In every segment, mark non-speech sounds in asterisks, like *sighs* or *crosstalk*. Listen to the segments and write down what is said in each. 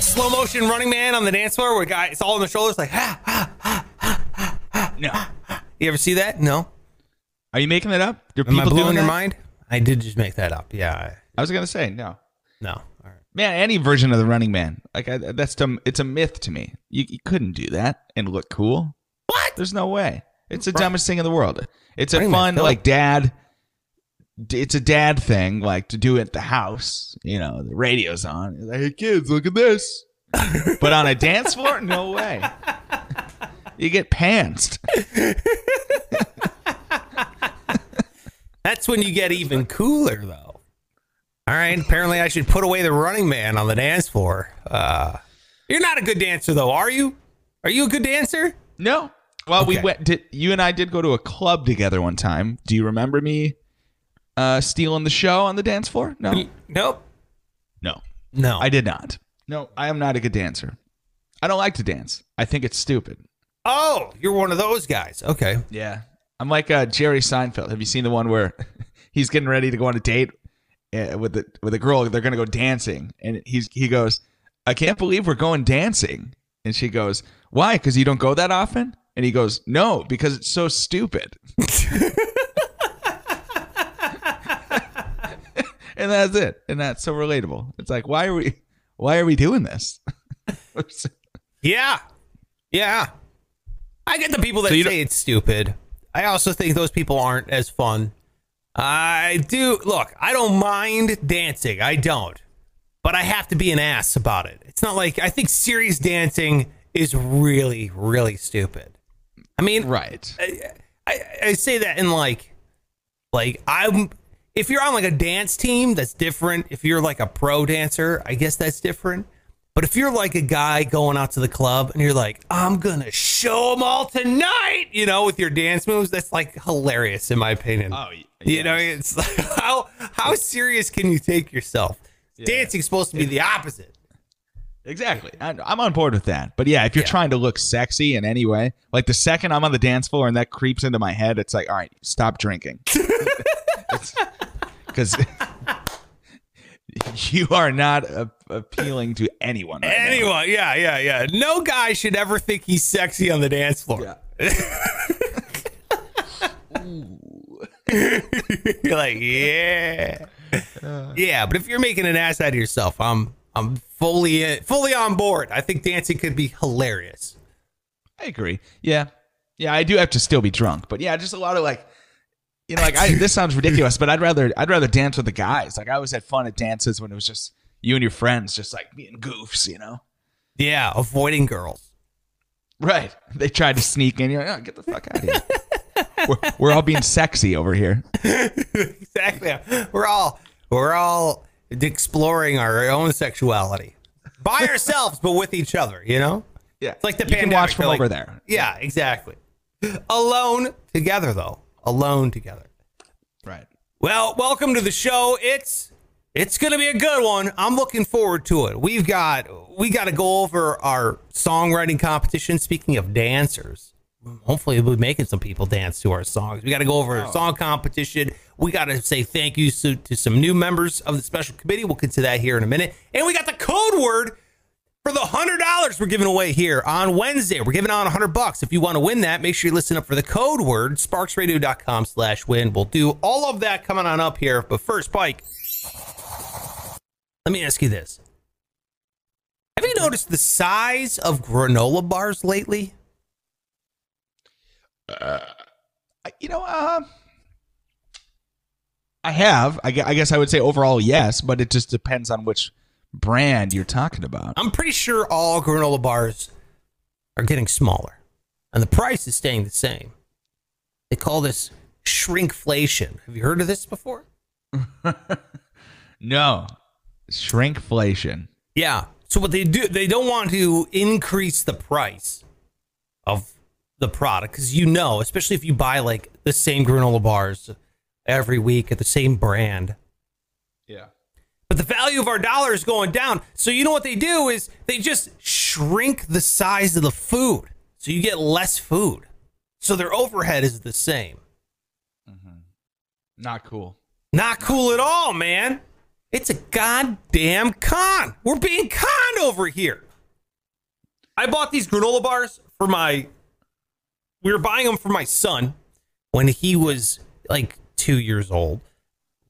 Slow motion running man on the dance floor where guy it's all on the shoulders like ha ha ha ha ha ha. No. You ever see that? No. Are you making that up? Do Am I people blowing your that? mind? I did just make that up. Yeah. I- was gonna say no. No. All right. Man, any version of the Running Man, like I, that's dumb. It's a myth to me. You, you couldn't do that and look cool. What? There's no way. It's the dumbest thing in the world. It's a Man, fun like dad. It's a dad thing, like to do it at the house. You know, the radio's on. Like, hey kids, look at this. *laughs* but on a dance floor, no way. You get pantsed. That's when you get even cooler, though. All right. Apparently, I should put away the running man on the dance floor. Uh, you're not a good dancer, though, are you? Are you a good dancer? No. Well, we went. Did, you and I did go to a club together one time. Do you remember me uh, stealing the show on the dance floor? No. Nope. No. No. I did not. No, I am not a good dancer. I don't like to dance. I think it's stupid. Oh, you're one of those guys. Okay. Yeah. I'm like uh, Jerry Seinfeld. Have you seen the one where *laughs* he's getting ready to go on a date uh, with the with a girl? They're gonna go dancing, and he's he goes, "I can't believe we're going dancing." And she goes, "Why? Because you don't go that often?" And he goes, "No, because it's so stupid." *laughs* and that's it. And that's so relatable. It's like, why are we why are we doing this? *laughs* Yeah. Yeah. I get the people that So you say it's stupid. I also think those people aren't as fun. I do. Look, I don't mind dancing. I don't. But I have to be an ass about it. It's not like I think serious dancing is really, really stupid. I mean, right. I, I say that in like, like I'm. If you're on like a dance team, that's different. If you're like a pro dancer, I guess that's different. But if you're like a guy going out to the club and you're like, I'm gonna show them all tonight, you know, with your dance moves, that's like hilarious in my opinion. Oh, you know, it's like, *laughs* how how serious can you take yourself? Dancing's supposed to be the opposite. Exactly. I'm on board with that. But yeah, if you're Yeah. trying to look sexy in any way, like the second I'm on the dance floor and that creeps into my head, it's like, all right, stop drinking. *laughs* Because *laughs* you are not a- appealing to anyone. Right now. Anyone, yeah, yeah, yeah. No guy should ever think he's sexy on the dance floor. *laughs* you're like, yeah, yeah. But if you're making an ass out of yourself, I'm, I'm fully, fully on board. I think dancing could be hilarious. I agree. Yeah. Yeah, I do have to still be drunk. But yeah, just a lot of like, you know, like I, this sounds ridiculous, but I'd rather I'd rather dance with the guys. Like I always had fun at dances when it was just you and your friends, just like being goofs, you know. Yeah, avoiding girls. Right. They tried to sneak in. You're like, oh, get the fuck out of here. we're, we're all being sexy over here. *laughs* exactly. We're all, we're all exploring our own sexuality by *laughs* ourselves, but with each other. You know. Yeah. It's like the you can watch from like- over there. Yeah, exactly. Alone together, though. Alone together. Right. Well, welcome to the show. It's it's gonna be a good one. I'm looking forward to it. We've got we got to go over our songwriting competition. Speaking of dancers, hopefully we'll be making some people dance to our songs. We got to go over our oh. song competition. We got to say thank you to, to some new members of the special committee. We'll get to that here in a minute. And we got the code word for the hundred dollars we're giving away here on Wednesday. We're giving out a hundred bucks. If you want to win that, make sure you listen up for the code word, sparksradio.com slash win. We'll do all of that coming on up here. But first, Pike, let me ask you this. Have you noticed the size of granola bars lately? You know, uh, I have. I I guess I would say overall yes, but it just depends on which brand you're talking about. I'm pretty sure all granola bars are getting smaller, and the price is staying the same. They call this shrinkflation. Have you heard of this before? *laughs* No, shrinkflation. Yeah. So what they do, they don't want to increase the price of the product because you know, especially if you buy like the same granola bars every week at the same brand. Yeah. But the value of our dollar is going down. So you know what they do is they just shrink the size of the food. So you get less food. So their overhead is the same. Mm-hmm. Not cool. Not cool at all, man. It's a goddamn con. We're being conned over here. I bought these granola bars for my. We were buying them for my son when he was like two years old,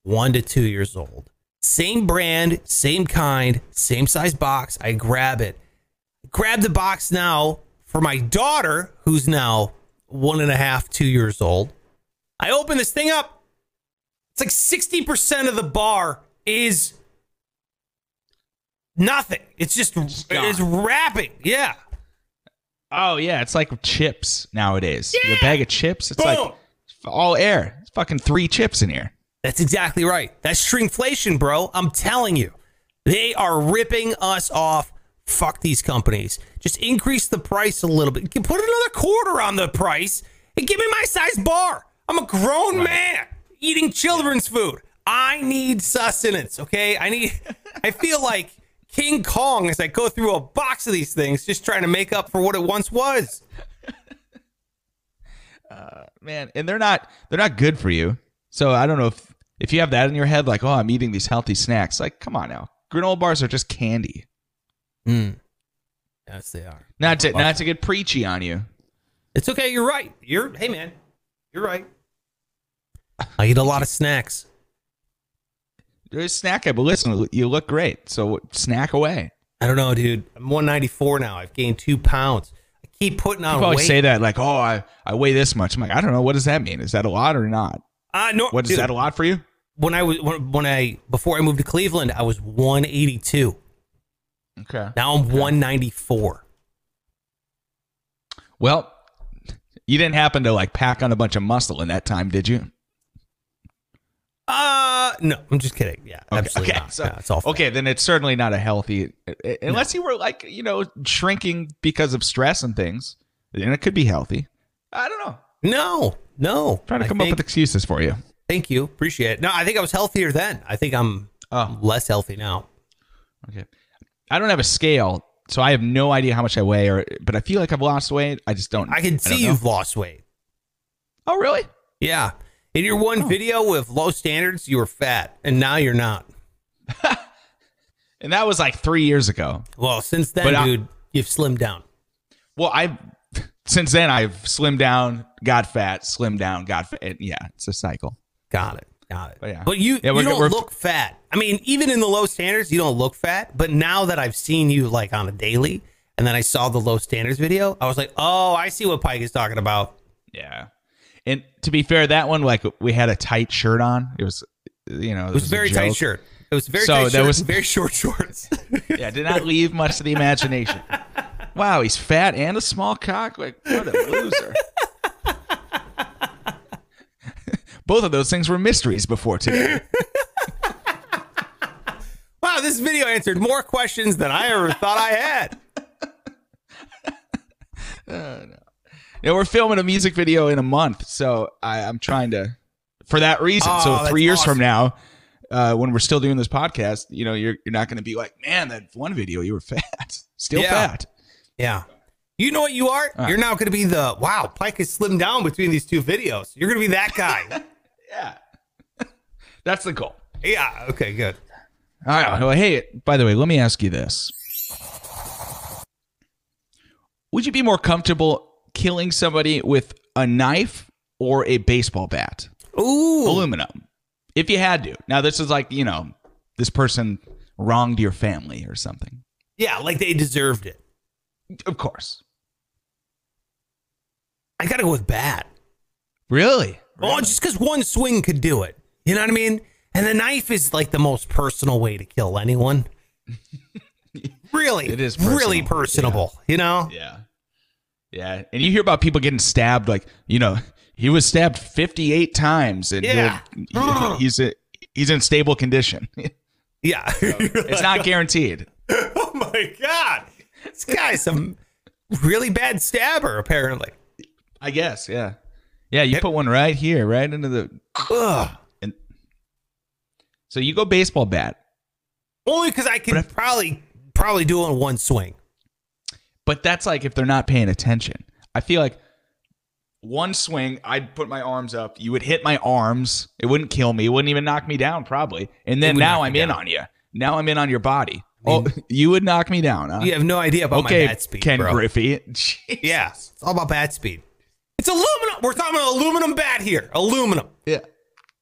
one to two years old. Same brand, same kind, same size box. I grab it. Grab the box now for my daughter, who's now one and a half, two years old. I open this thing up. It's like 60% of the bar is nothing. It's just it's wrapping. Yeah. Oh yeah, it's like chips nowadays. Yeah. The bag of chips, it's Boom. like all air. It's fucking three chips in here. That's exactly right. That's shrinkflation, bro. I'm telling you. They are ripping us off. Fuck these companies. Just increase the price a little bit. Put another quarter on the price and give me my size bar. I'm a grown man eating children's food. I need sustenance, okay? I need I feel like King Kong as I go through a box of these things just trying to make up for what it once was. *laughs* Man, and they're not they're not good for you. So I don't know if if you have that in your head, like, oh, I'm eating these healthy snacks. Like, come on now. Granola bars are just candy. Mm. Yes, they are. Not to not to get preachy on you. It's okay. You're right. You're hey man. You're right. I eat a lot of snacks. There's but listen, you look great. So snack away. I don't know, dude. I'm 194 now. I've gained two pounds. I keep putting on People always weight. say that, like, oh, I, I weigh this much. I'm like, I don't know. What does that mean? Is that a lot or not? Uh, no, What is dude, that a lot for you? When I was when, when I before I moved to Cleveland, I was 182. Okay. Now I'm 194. Well, you didn't happen to like pack on a bunch of muscle in that time, did you? Uh, Uh, no, I'm just kidding. Yeah, Okay. absolutely okay. not. So, it's all fat. okay, then it's certainly not a healthy, uh, uh, unless you were like, you know, shrinking because of stress and things. Then it could be healthy. I don't know. No, no. trying to come up with excuses for you. Thank you. Appreciate it. No, I think I was healthier then. I think I'm Oh. less healthy now. Okay. I don't have a scale, so I have no idea how much I weigh, or but I feel like I've lost weight. I just don't. I can see you've lost weight. Oh, really? Yeah. In your Oh. one video with low standards, you were fat, and now you're not. *laughs* And that was like three years ago. Well, since then, But I- dude, you've slimmed down. Well, I since then I've slimmed down, got fat, slimmed down, got fat. Yeah, it's a cycle. Got it. Got it. But yeah. But you, Yeah, you don't look fat. I mean, even in the low standards, you don't look fat. But now that I've seen you like on a daily, and then I saw the low standards video, I was like, oh, I see what Pike is talking about. Yeah. And to be fair, that one like we had a tight shirt on. It was, you know, It was a very tight shirt. It was very So shirt, was- *laughs* very short shorts. *laughs* Yeah, did not leave much to the imagination. *laughs* Wow, he's fat and a small cock. Like what a loser. Both of those things were mysteries before today. wow, this video answered more questions than I ever thought I had. Oh, Yeah, we're filming a music video in a month, so I, I'm trying to, for that reason. Oh, so three years awesome. from now, uh, when we're still doing this podcast, you know, you're you're not going to be like, man, that one video you were *laughs* fat, still Yeah. fat. Yeah. You know what you are? right. You're now going to be the wow. Pike has slimmed down between these two videos. You're going to be that guy. *laughs* Yeah, *laughs* that's the goal. yeah. Okay. Good. All right. Well, hey, by the way, let me ask you this: Would you be more comfortable killing somebody with a knife or a baseball bat? Ooh. Aluminum. If you had to. Now, this is like you know, this person wronged your family or something. Yeah, like they deserved it. Of course. I got to go with bat. Really? Well, just because one swing could do it. You know what I mean? And the knife is like the most personal way to kill anyone. *laughs* really, It is really personal. personable. You know, Yeah. Yeah. And you hear about people getting stabbed, like, you know, he was stabbed 58 times and Yeah. *laughs* he's, a, he's in stable condition. *laughs* yeah. *laughs* it's not guaranteed. oh my god, this guy's a really bad stabber. Apparently. I guess. Yeah. Yeah. You put one right here, right into the. Ugh. And so you go baseball bat, Only because I can probably probably do it in one swing. But that's like if they're not paying attention. I feel like one swing, I'd put my arms up. You would hit my arms. It wouldn't kill me. It wouldn't even knock me down, probably. And then now I'm in down. on you. Now I'm in on your body. oh, *laughs* you would knock me down, huh? You have no idea about okay, my bat speed, Ken bro. Griffey. Jeez. *laughs* Yeah, it's all about bat speed. It's aluminum. We're talking about aluminum bat here. Aluminum, Yeah.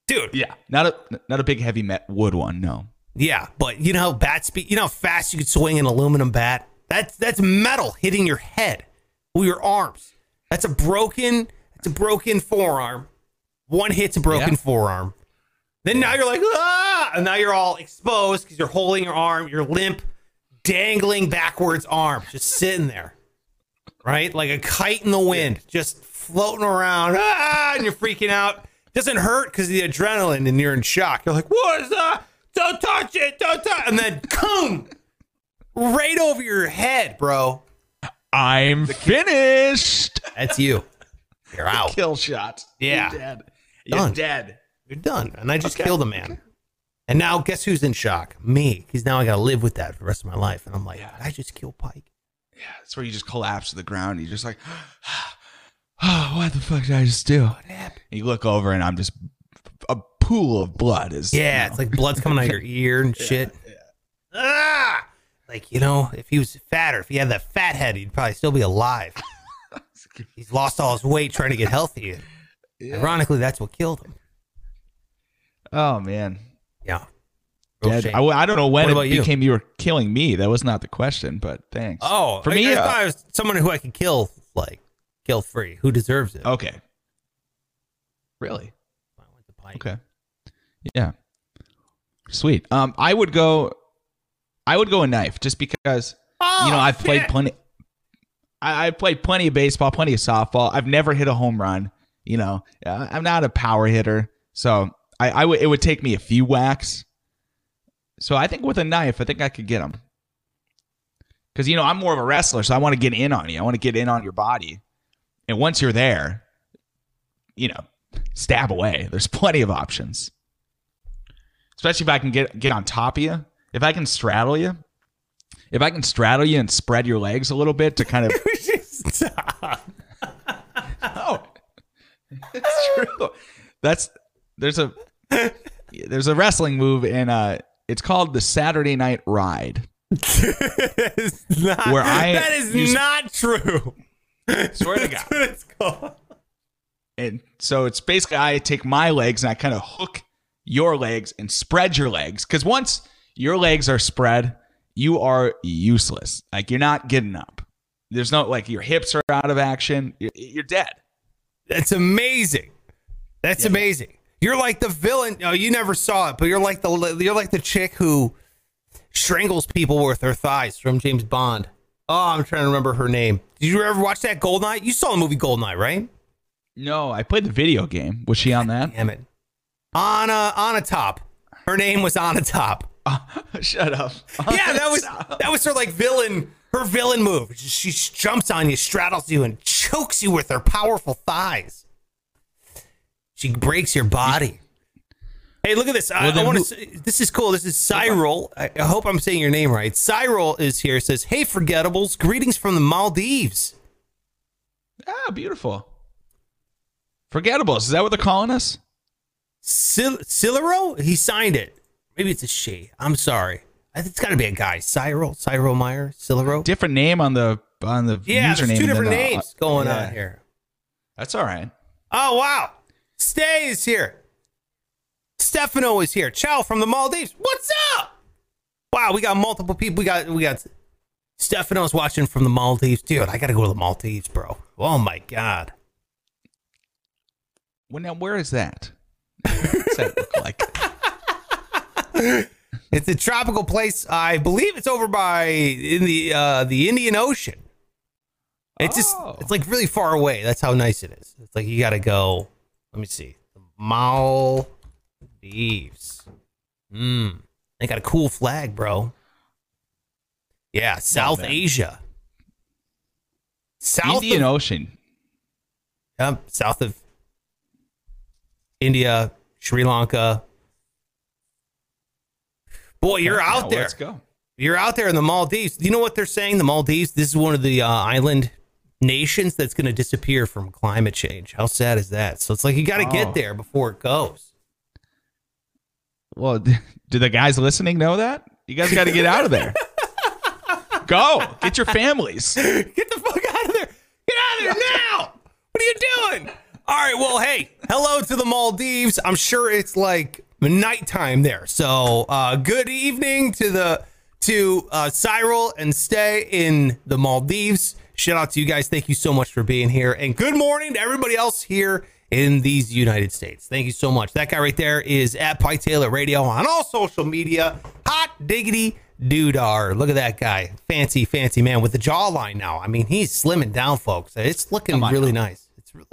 dude. Yeah. Not a not a big heavy met wood one, no. Yeah, but you know how bat speed. You know how fast you could swing an aluminum bat. That's that's metal hitting your head or your arms. That's a broken. It's a broken forearm. One hit's a broken Yeah. forearm. Then now you're like ah, and now you're all exposed because you're holding your arm. You're limp, dangling backwards arm, just sitting there, right, like a kite in the wind, just floating around. Ah, and you're freaking out. Doesn't hurt because of the adrenaline, and you're in shock. You're like, what is that? Don't touch it. Don't touch. And then, *laughs* boom, right over your head, bro. I'm finished. That's you. You're out. Kill shot. Yeah. You're dead. You're Done. dead. You're done. And I just killed a man. And now, guess who's in shock? Me. Because now I got to live with that for the rest of my life. And I'm like, I just killed Pike. Yeah, that's where you just collapse to the ground. You're just like, *sighs* oh, what the fuck did I just do? What happened? You look over and I'm just a pool of blood. Is Yeah, it's like blood's coming out of *laughs* your ear and shit. Ah! Like, you know, if he was fatter, if he had that fat head, he'd probably still be alive. *laughs* He's lost all his weight trying to get healthy. Ironically, that's what killed him. oh man, Yeah. Real dead. shame. I, I don't know when What it you? became you were killing me. That was not the question, but thanks. oh, for I- me, I, uh, thought I was someone who I could kill, like, kill free. Who deserves it? okay. Really? I went to Pike. Okay. Yeah. Sweet. Um, I would go. I would go a knife just because Oh, you know I've played shit. plenty. I, I've played plenty of baseball, plenty of softball. I've never hit a home run. You know, Uh, I'm not a power hitter, so I, I would. It would take me a few whacks. So I think with a knife, I think I could get them. Because you know I'm more of a wrestler, so I want to get in on you. I want to get in on your body, and once you're there, you know, stab away. There's plenty of options. Especially if I can get get on top of you. If I can straddle you. If I can straddle you and spread your legs a little bit to kind of *laughs* Stop. *laughs* Oh, it's true. That's there's a there's a wrestling move and uh it's called the Saturday Night Ride. That is *laughs* not, Where I that is use- not true. Swear to That's God. what it's called. And so it's basically I take my legs and I kind of hook your legs and spread your legs because once your legs are spread, you are useless. Like you're not getting up. There's no like your hips are out of action. You're, you're dead. That's amazing. That's amazing. You're like the villain. No, you never saw it, but you're like the you're like the chick who strangles people with her thighs from James Bond. Oh, I'm trying to remember her name. Did you ever watch that Goldeneye? You saw the movie Goldeneye, right? No, I played the video game. Was she on that? Damn it. Anna Onatopp. Her name was Onatopp. *laughs* Shut up. *laughs* Yeah, that was that was her like villain her villain move. She jumps on you, straddles you, and chokes you with her powerful thighs. She breaks your body. Hey, look at this. I, Well, I then want who- to. This is cool. This is Cyril. I, I hope I'm saying your name right. Cyril is here. Says, "Hey, forgettables. Greetings from the Maldives." Ah, beautiful. Forgettables. Is that what they're calling us? Sil- Cilero? He signed it. Maybe it's a she. I'm sorry. It's got to be a guy. Cyril. Cyril Meyer. Cilero. Different name on the on the Yeah, username. there's two different uh, names going yeah. on here. That's all right. Oh wow. Stay is here. Stefano is here. Ciao from the Maldives. What's up? Wow, we got multiple people. We got we got Stefano's watching from the Maldives. Dude, I gotta go to the Maldives, bro. Oh my god. Well, now where is that? What's that look like? *laughs* *laughs* It's a tropical place. I believe it's over by in the uh, the Indian Ocean. It's just Oh. it's like really far away. That's how nice it is. It's like you got to go. Let me see. Maldives. Mm. They got a cool flag, bro. Yeah, South. Asia. South Indian of, Ocean. um, south of India, Sri Lanka. Boy, you're out there. Let's go. You're out there in the Maldives. Do you know what they're saying? The Maldives, this is one of the uh, island nations that's going to disappear from climate change. How sad is that? So it's like you got to Oh. get there before it goes. Well, *laughs* do the guys listening know that? You guys got to get out of there. *laughs* Go. Get your families. Get the fuck out of there. Get out of there now. What are you doing? All right. Well, hey, hello to the Maldives. I'm sure it's like nighttime there. So, uh, good evening to the to uh, Cyril and Stay in the Maldives. Shout out to you guys. Thank you so much for being here. And good morning to everybody else here in these United States. Thank you so much. That guy right there is at Pike Taylor Radio on all social media. Hot diggity doodar. Look at that guy. Fancy, fancy man with the jawline now. I mean, he's slimming down, folks. It's looking really now. nice. It's really,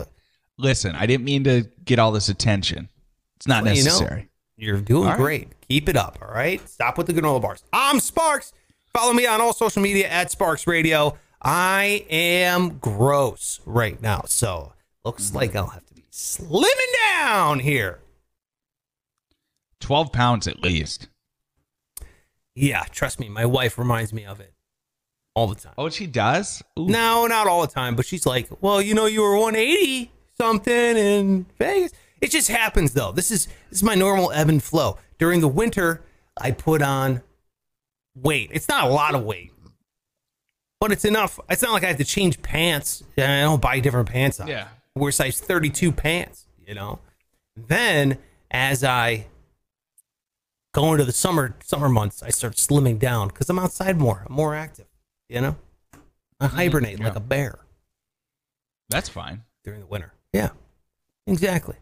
Listen, I didn't mean to get all this attention. It's not Well, necessary. You're doing right. great. Keep it up. All right. Stop with the granola bars. I'm Sparks. Follow me on all social media at Sparks Radio. I am gross right now. So looks like I'll have to be slimming down here. 12 pounds at least. Yeah, trust me. My wife reminds me of it all the time. Oh, she does? Ooh. No, not all the time, but she's like, well, you know, you were 180 something in Vegas. It just happens though. This is this is my normal ebb and flow. During the winter, I put on weight. It's not a lot of weight, but it's enough. It's not like I have to change pants. and I don't buy different pants. Out. Yeah. I wear size 32 pants. You know. Then as I go into the summer summer months, I start slimming down because I'm outside more. I'm more active. You know. I mm-hmm. hibernate like yeah. a bear That's fine. during the winter. Yeah, exactly.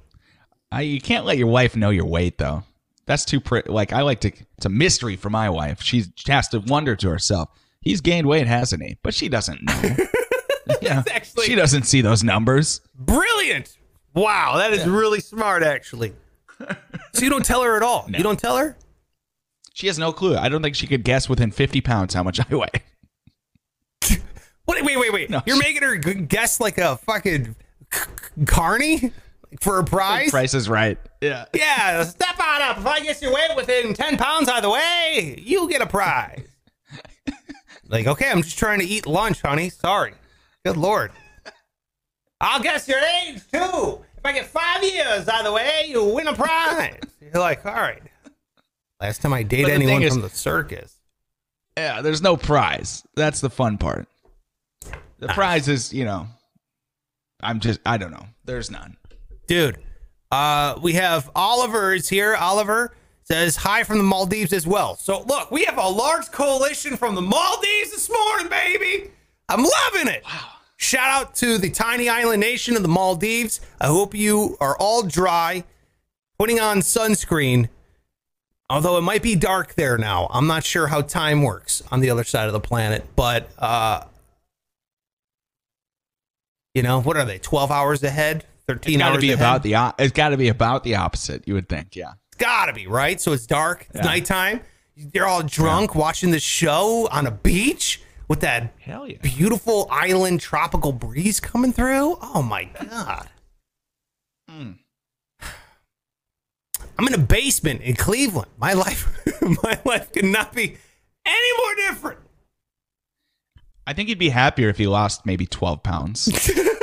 I, you can't let your wife know your weight, though. That's too pre- like I like to. It's a mystery for my wife. She has to wonder to herself. He's gained weight, hasn't he? But she doesn't know. *laughs* yeah, actually- she doesn't see those numbers. Brilliant! Wow, that is really smart, actually. *laughs* so you don't tell her at all. You don't tell her. She has no clue. I don't think she could guess within 50 pounds how much I weigh. *laughs* Wait, wait, wait, wait. No, You're she- making her guess like a fucking carny for a prize. Price is right. Yeah. Yeah, step on up. If I guess your weight within ten pounds either way, you get a prize. *laughs* like, okay, I'm just trying to eat lunch, honey. Sorry. Good lord. I'll guess your age too. If I get five years either way, you win a prize. *laughs* You're like, all right. Last time I dated anyone is- from the circus. Yeah, there's no prize. That's the fun part. The ah. prize is, you know, I'm just, I don't know. There's none. Dude, uh, we have Oliver is here. Oliver says hi from the Maldives as well. So look, we have a large coalition from the Maldives this morning, baby. I'm loving it. Wow. Shout out to the tiny island nation of the Maldives. I hope you are all dry, putting on sunscreen. Although it might be dark there now. I'm not sure how time works on the other side of the planet, but uh you know, what are they? 12 hours ahead? 13 It's got to be ahead? about the, o- it's got to be about the opposite, you would think. Yeah. It's gotta be, right? So it's dark, it's Yeah. nighttime. They're all drunk watching the show on a beach with that Hell yeah. beautiful island tropical breeze coming through. Oh my god. Hmm. *sighs* I'm in a basement in Cleveland. My life *laughs* my life could not be any more different. I think you'd be happier if you lost maybe 12 pounds. *laughs*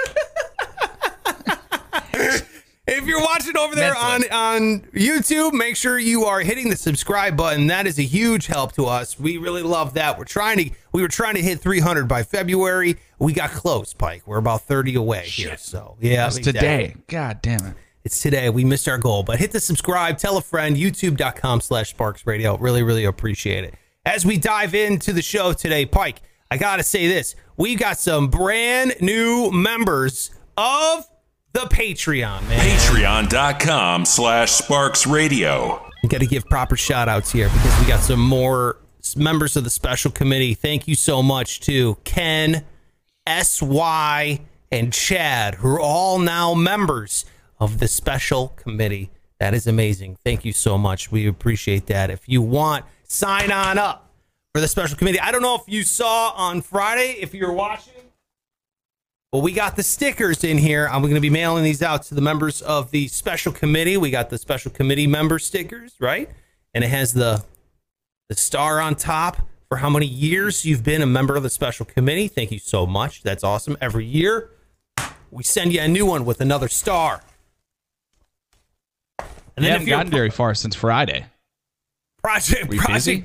If you're watching over there on, on YouTube, make sure you are hitting the subscribe button. That is a huge help to us. We really love that. We're trying to we were trying to hit 300 by February. We got close, Pike. We're about 30 away here. So yeah, It's exactly. today. God damn it. It's today. We missed our goal, but hit the subscribe, tell a friend, youtube.com slash Sparks Radio. Really, really appreciate it. As we dive into the show today, Pike, I got to say this. We got some brand new members of the Patreon, man. Patreon.com slash Sparks Radio. Got to give proper shout outs here because we got some more members of the special committee. Thank you so much to Ken, SY, and Chad, who are all now members of the special committee. That is amazing. Thank you so much. We appreciate that. If you want, sign on up for the special committee. I don't know if you saw on Friday, if you were watching. Well, we got the stickers in here. I'm going to be mailing these out to the members of the special committee. We got the special committee member stickers, right? And it has the the star on top for how many years you've been a member of the special committee. Thank you so much. That's awesome. Every year we send you a new one with another star. And We haven't gotten very far since Friday. Project Project busy?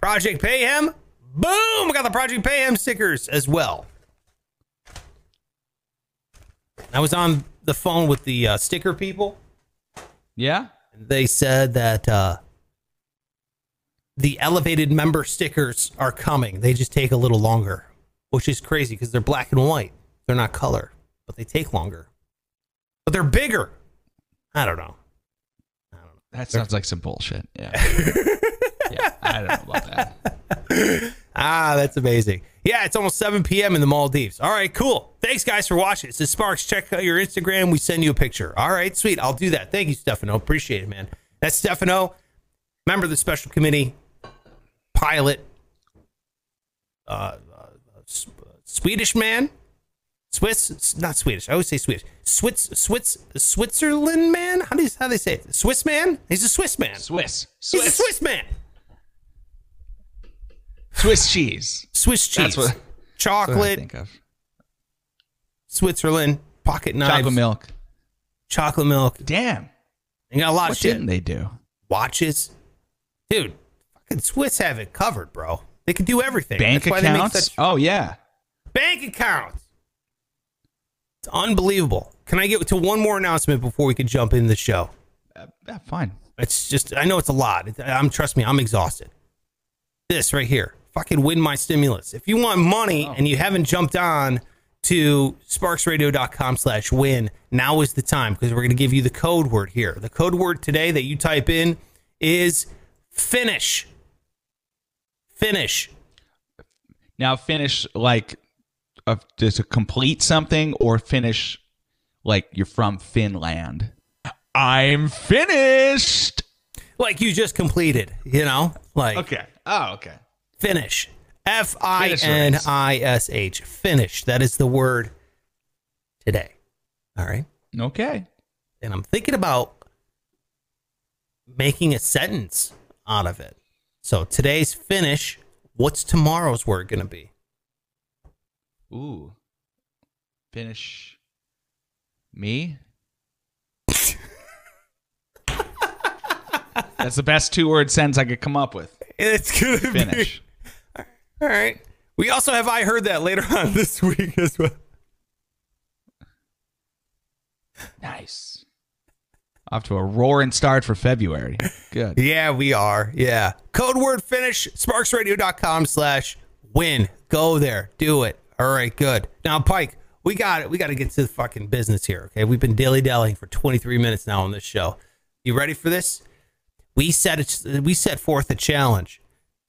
Project Payham, boom! We got the Project Pay Him stickers as well. I was on the phone with the uh, sticker people. Yeah. They said that uh, the elevated member stickers are coming. They just take a little longer, which is crazy because they're black and white. They're not color, but they take longer. But they're bigger. I don't know. That sounds like some bullshit. Yeah. *laughs* yeah. I don't know about that. *laughs* Ah, that's amazing. Yeah, it's almost 7 p.m. in the Maldives. All right, cool. Thanks, guys, for watching. This is Sparks. Check out your Instagram. We send you a picture. All right, sweet. I'll do that. Thank you, Stefano. Appreciate it, man. That's Stefano, member of the special committee, pilot, uh, uh, Swedish man, Swiss, not Swedish. I always say Swedish. Swiss, Swiss, Switzerland man. How do you, how do they say it? Swiss man. He's a Swiss man. Swiss. He's a Swiss. Swiss man. Swiss cheese. Swiss cheese, That's what, that's what I chocolate, think of. Switzerland, pocket knives, Chocolate milk. chocolate milk. Damn. They got a lot What of shit. didn't they do? Watches, dude. Fucking Swiss have it covered, bro. They can do everything. Bank That's why they accounts? such Oh, yeah. bank accounts. It's unbelievable. Can I get to one more announcement before we can jump in the show? Uh, yeah, fine. It's just I know it's a lot. I'm trust me, I'm exhausted. This right here, fucking win my stimulus. If you want money and you haven't jumped on to sparksradio.com slash win, now is the time because we're going to give you the code word here. The code word today that you type in is finish. Finish. Now finish like uh, just to complete something or finish like you're from Finland. I'm finished. Like you just completed, you know? Like Okay. Oh, okay. Finish. F I N I S H. Finish. That is the word today. All right. Okay. and I'm thinking about making a sentence out of it. So today's finish. What's tomorrow's word going to be? Ooh. Finish me. *laughs* That's the best two word sentence I could come up with. It's going to Finish. be. All right. We also have I heard that later *laughs* on this week as well. Nice. Off to a roaring start for February. Good. *laughs* Yeah, we are. Yeah. Code word finish, sparksradio.com slash win. Go there. Do it. All right, good. Now, Pike, we got it. We got to get to the fucking business here. Okay. We've been dilly dallying for 23 minutes now on this show. You ready for this? We set a, we set forth a challenge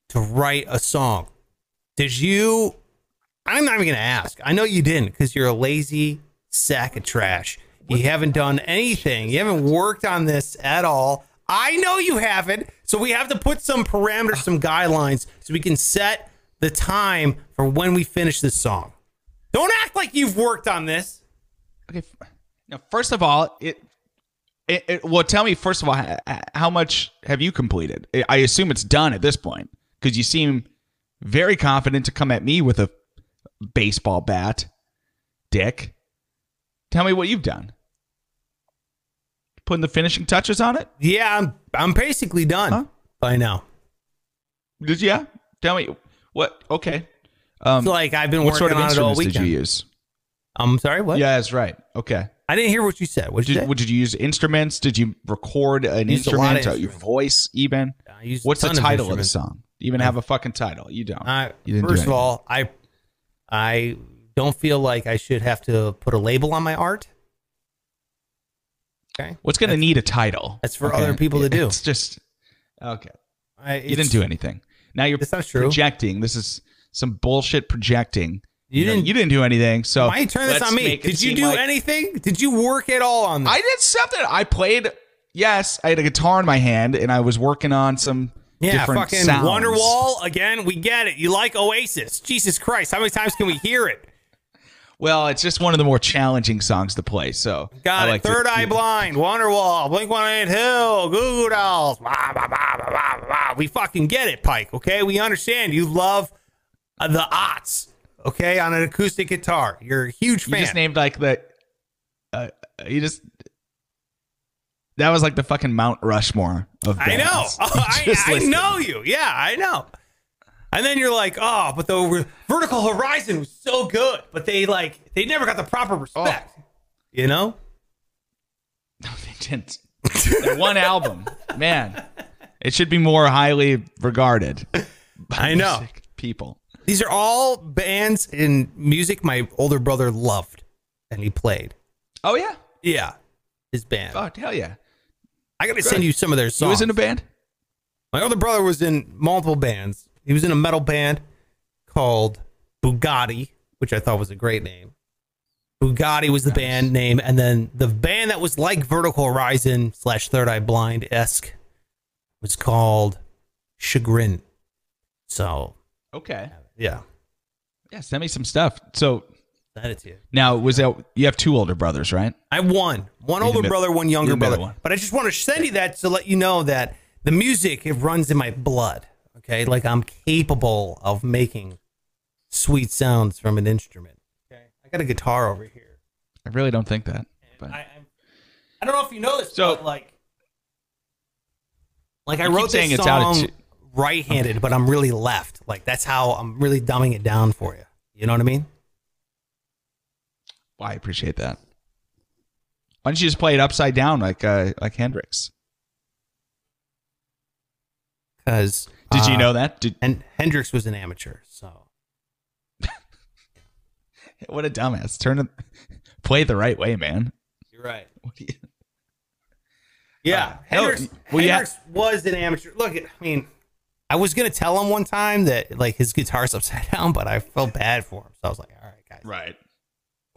to write a song. Did you? I'm not even gonna ask. I know you didn't because you're a lazy sack of trash. You haven't done anything. You haven't worked on this at all. I know you haven't. So we have to put some parameters, some guidelines, so we can set the time for when we finish this song. Don't act like you've worked on this. Okay. Now, first of all, it, it, it well, tell me first of all, h- h- how much have you completed? I assume it's done at this point because you seem very confident to come at me with a baseball bat, Dick. Tell me what you've done. Putting the finishing touches on it? Yeah, I'm I'm basically done Huh? by now. Did you? Tell me what? Okay. Um, like I've been what working sort of on it all instruments did you use? I'm sorry, what? Yeah, that's right. Okay. I didn't hear what you said. What did you Did, you use instruments? Did you record an Used a lot of instrument? Your voice, even? I used What's the ton of title of the song? Do you even have a fucking title? You don't. I, You didn't do first of all, I I don't feel like I should have to put a label on my art. Okay. What's going to need a title? that's for other people to do. It's just Okay. I, You didn't do anything. Now you're That's not true. projecting. This is some bullshit projecting. You know, didn't- you didn't do anything. So Why you turn this on me? Did you do like- anything? Did you work at all on this? I did something. I played. Yes, I had a guitar in my hand, and I was working on some yeah, fucking sounds. Wonderwall again. We get it. You like Oasis? Jesus Christ! How many times can we hear it? Well, it's just one of the more challenging songs to play. So Got I it. like to- Third Eye Blind, Wonderwall, Blink One Eight Hill, Goo Goo Dolls. We fucking get it, Pike. Okay, we understand. You love uh, the aughts. Okay, on an acoustic guitar. You're a huge fan. You just named like the. Uh, you just. That was like the fucking Mount Rushmore of I know. bands. *laughs* I, *laughs* I know you. Yeah, I know. And then you're like, oh, but the Vertical Horizon was so good, but they like they never got the proper oh. respect. Oh. You know? *laughs* No, they didn't. One album, man. It should be more highly regarded. I know. People. These are all bands in music my older brother loved, and he played. Oh yeah. Yeah, his band. Oh hell yeah. I got to send you some of their He songs. was in a band. My older brother was in multiple bands. He was in a metal band called Bugatti, which I thought was a great name. Bugatti was the band name, and then the band that was like Vertical Horizon slash Third Eye Blind esque was called Chagrin. So Okay. yeah, Yeah, send me some stuff. So send it to you. now was that you have two older brothers, right? I have one, one older mid- brother, one younger you're the middle brother. one. But I just want to send you that to let you know that the music it runs in my blood. Okay, like I'm capable of making sweet sounds from an instrument. Okay, I got a guitar over here. I really don't think that. But I, I'm, I don't know if you know this, So- but like, like I wrote saying this it's out of song tu- right-handed, but I'm really left. Like that's how I'm really dumbing it down for you. You know what I mean? Well, I appreciate that. Why don't you just play it upside down like uh, like Hendrix? Because Did you know that? Did, And Hendrix was an amateur, so *laughs* what a dumbass! Turn it, *laughs* play the right way, man. you're right. *laughs* What you- Yeah, Uh, Hendrix, well, yeah. Hendrix was an amateur. Look, I mean, I was gonna tell him one time that like his guitar's upside down, but I felt bad for him, so I was like, all right, guys, Right.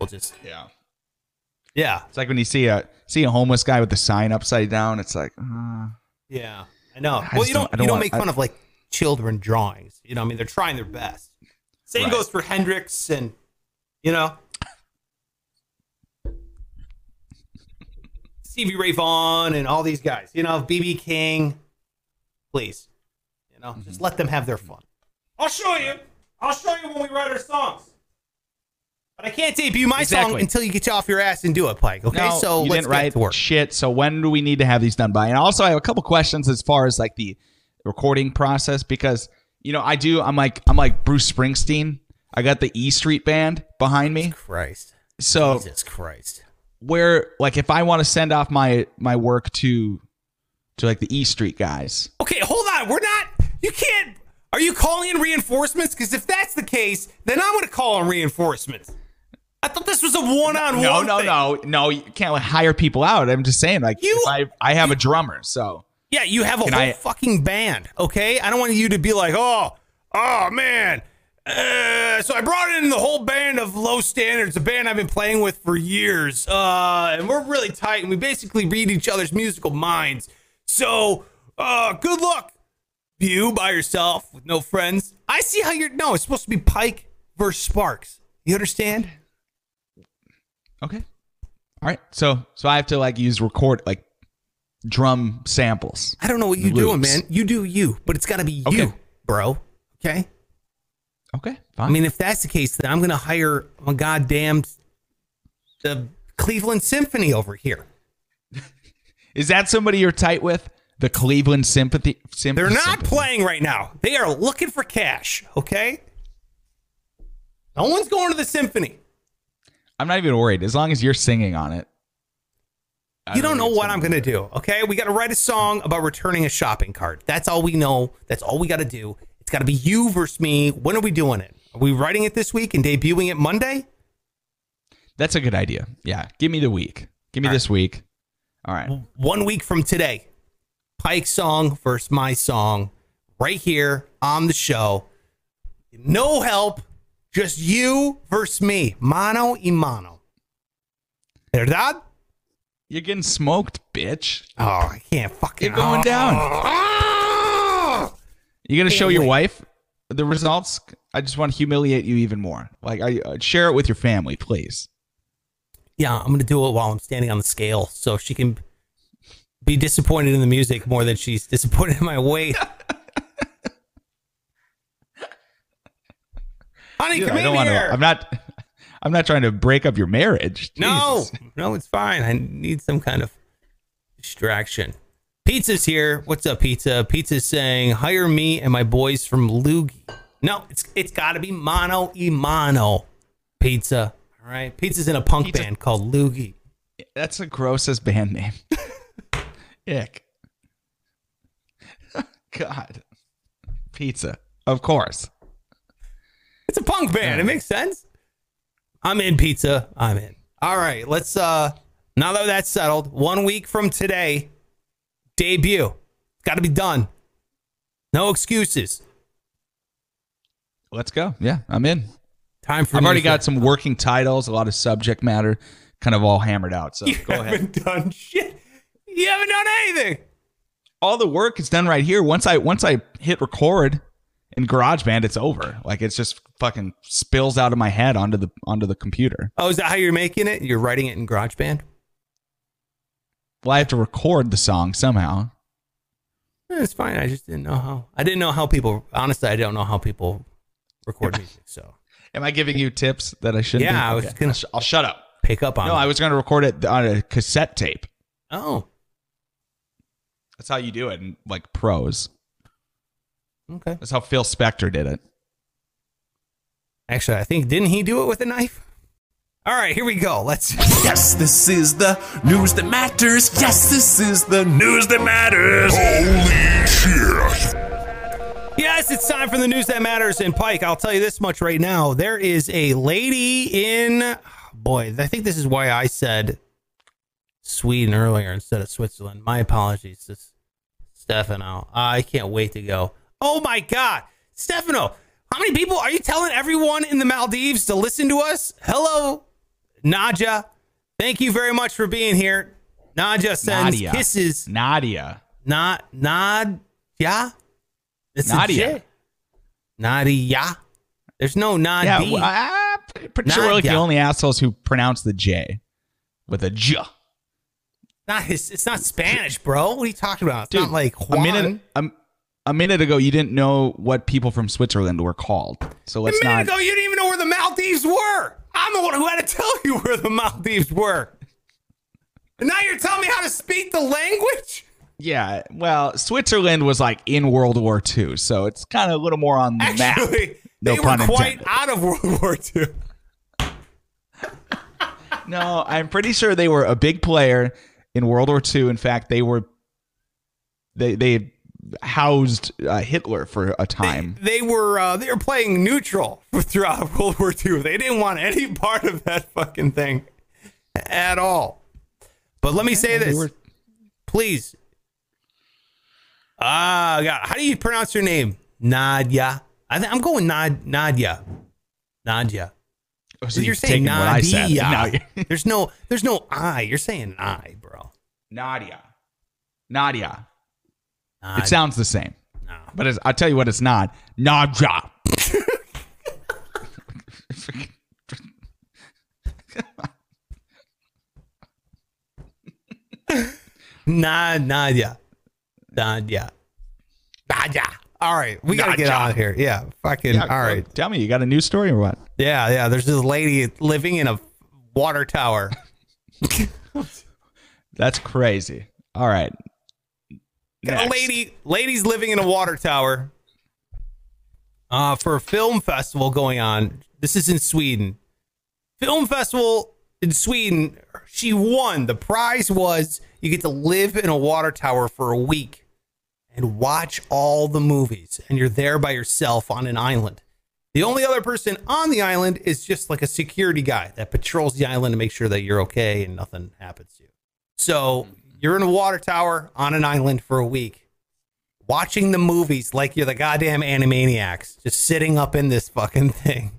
We'll just Yeah. yeah, It's like when you see a see a homeless guy with the sign upside down. It's like, uh, yeah. I know. I well, you don't, don't- I don't you don't want- make I- fun of like children drawings. You know, I mean, they're trying their best. Same Right. goes for Hendrix, and you know. *laughs* Stevie Ray Vaughan and all these guys, you know, BB King. Please, you know, just Mm-hmm. let them have their fun. I'll show you. I'll show you when we write our songs. But I can't debut my song until you get you off your ass and do it, Pike. Okay, no, so you let's didn't write to work. shit. So when do we need to have these done by? And also, I have a couple questions as far as like the recording process because you know I do. I'm like I'm like Bruce Springsteen. I got the E Street Band behind me. Christ, So Jesus Christ. where like if I want to send off my my work to to like the E Street guys, Okay, hold on. We're not. You can't. Are you calling in reinforcements? Because if that's the case, then I'm going to call in reinforcements. I thought this was a one-on-one. no, no, thing. no, no, you can't like, hire people out. I'm just saying like You- I I have a drummer, so Yeah, you have a whole I- fucking band. Okay, I don't want you to be like, oh, oh man. Uh, so I brought in the whole band of Low Standards, a band I've been playing with for years, uh, and we're really tight, and we basically read each other's musical minds. So, uh, good luck, you by yourself with no friends. I see how you're. No, it's supposed to be Pike versus Sparks. You understand? Okay, all right. So so I have to like use record like drum samples. I don't know what you're doing, man. You do you, but it's got to be you, bro. Okay. Okay, fine. I mean, if that's the case, then I'm going to hire a goddamn the Cleveland Symphony over here. *laughs* Is that somebody you're tight with? The Cleveland Sympathy. Symp- They're not Sympathy. playing right now. They are looking for cash. Okay. No one's going to the symphony. I'm not even worried as long as you're singing on it. I You don't know what I'm going to do. Okay. We got to write a song about returning a shopping cart. That's all we know. That's all we got to do. It's got to be you versus me. When are we doing it? Are we writing it this week and debuting it Monday? That's a good idea. Yeah, give me the week. Give me All right. this week. All right. One week from today. Pike song versus my song right here on the show. No help, just you versus me. Mano y mano. Verdad? You're getting smoked, bitch. Oh, I can't fucking. You're going down. Ah! You gonna show your wife the results? I just want to humiliate you even more. Like, I, uh, share it with your family, please. Yeah, I'm gonna do it while I'm standing on the scale, so she can be disappointed in the music more than she's disappointed in my weight. Honey, Dude, come I don't wanna- I'm not. *laughs* I'm not trying to break up your marriage. No, no, it's fine. I need some kind of distraction. Pizza's here. What's up, Pizza? Pizza's saying, hire me and my boys from Loogie. No, it's it's got to be Mano y Mano Pizza. All right. Pizza's in a punk Pizza- band called Loogie. That's the grossest band name. *laughs* Ick. *laughs* God. Pizza. Of course. It's a punk band. It makes sense. I'm in pizza. I'm in. All right, let's uh now that that's settled, one week from today, debut. It's gotta be done. No excuses. Let's go. Yeah, I'm in. Time for I've already got some working titles, a lot of subject matter, kind of all hammered out. So You go ahead. haven't done shit. You haven't done anything. All the work is done right here. Once I once I hit record in GarageBand, it's over. Like it's just fucking spills out of my head onto the onto the computer. Oh, is that how you're making it? You're writing it in GarageBand? Well, I have to record the song somehow. Eh, It's fine. I just didn't know how. I didn't know how people. Honestly, I don't know how people record music. So *laughs* Am I giving you tips that I shouldn't? Yeah? I was Okay. gonna- I'll, sh- I'll shut up. pick up on. No, that. I was going to record it on a cassette tape. Oh, That's how you do it in like pros. Okay. That's how Phil Spector did it. Actually, I think didn't he do it with a knife? All right, here we go. Let's. Yes, this is the news that matters. Yes, this is the news that matters. Holy shit. Yes, it's time for the news that matters in Pike. I'll tell you this much right now. There is a lady in. Boy, I think this is why I said Sweden earlier instead of Switzerland. My apologies to Stefano. I can't wait to go. Oh my God. Stefano, how many people are you telling everyone in the Maldives to listen to us? Hello, Naja. Thank you very much for being here. Naja sends Nadia. kisses. Nadia. Not Nad. Yeah. It's a Nadia. Nadia. There's no Nadi. Yeah, well, I'm pretty sure we're like the only assholes who pronounce the J with a J. not his, it's not Spanish, bro. What are you talking about? It's Dude, not like a Juan. minute um, a, a minute ago you didn't know what people from Switzerland were called. So let's a minute not ago, you didn't even know where the Maldives were. I'm the one who had to tell you where the Maldives were. And now you're telling me how to speak the language? Yeah, well, Switzerland was like in World War II, so it's kind of a little more on the map. No they were quite intended. out of World War II. No, I'm pretty sure they were a big player in World War II. In fact, they were they they housed uh, Hitler for a time. They were uh, they were playing neutral *laughs* throughout World War II. They didn't want any *laughs* part of that fucking thing at all. But let me say this, were- please. Ah, God, how do you pronounce your name? Nadia. I think I'm going Nad Nadia. Nadia. Oh, so You're you're saying taking what I said. Nadia. *laughs* There's no there's no I. You're saying I, bro. Nadia, Nadia. Nad- It sounds the same, no. but it's, I'll tell you what, it's not. Nadia. Nad Nadia. Nadia. Nadia. All right, we gotta get out of here. Yeah, fucking. Yeah, all right. Tell me, you got a news story or what? Yeah, yeah. There's this lady living in a water tower. *laughs* That's crazy. All right. A lady, ladies living in a water tower. Uh, for a film festival going on. This is in Sweden. Film festival in Sweden. She won. The prize was you get to live in a water tower for a week and watch all the movies, and you're there by yourself on an island. The only other person on the island is just like a security guy that patrols the island to make sure that you're okay and nothing happens to you. So you're in a water tower on an island for a week. watching the movies like you're the goddamn Animaniacs, just sitting up in this fucking thing.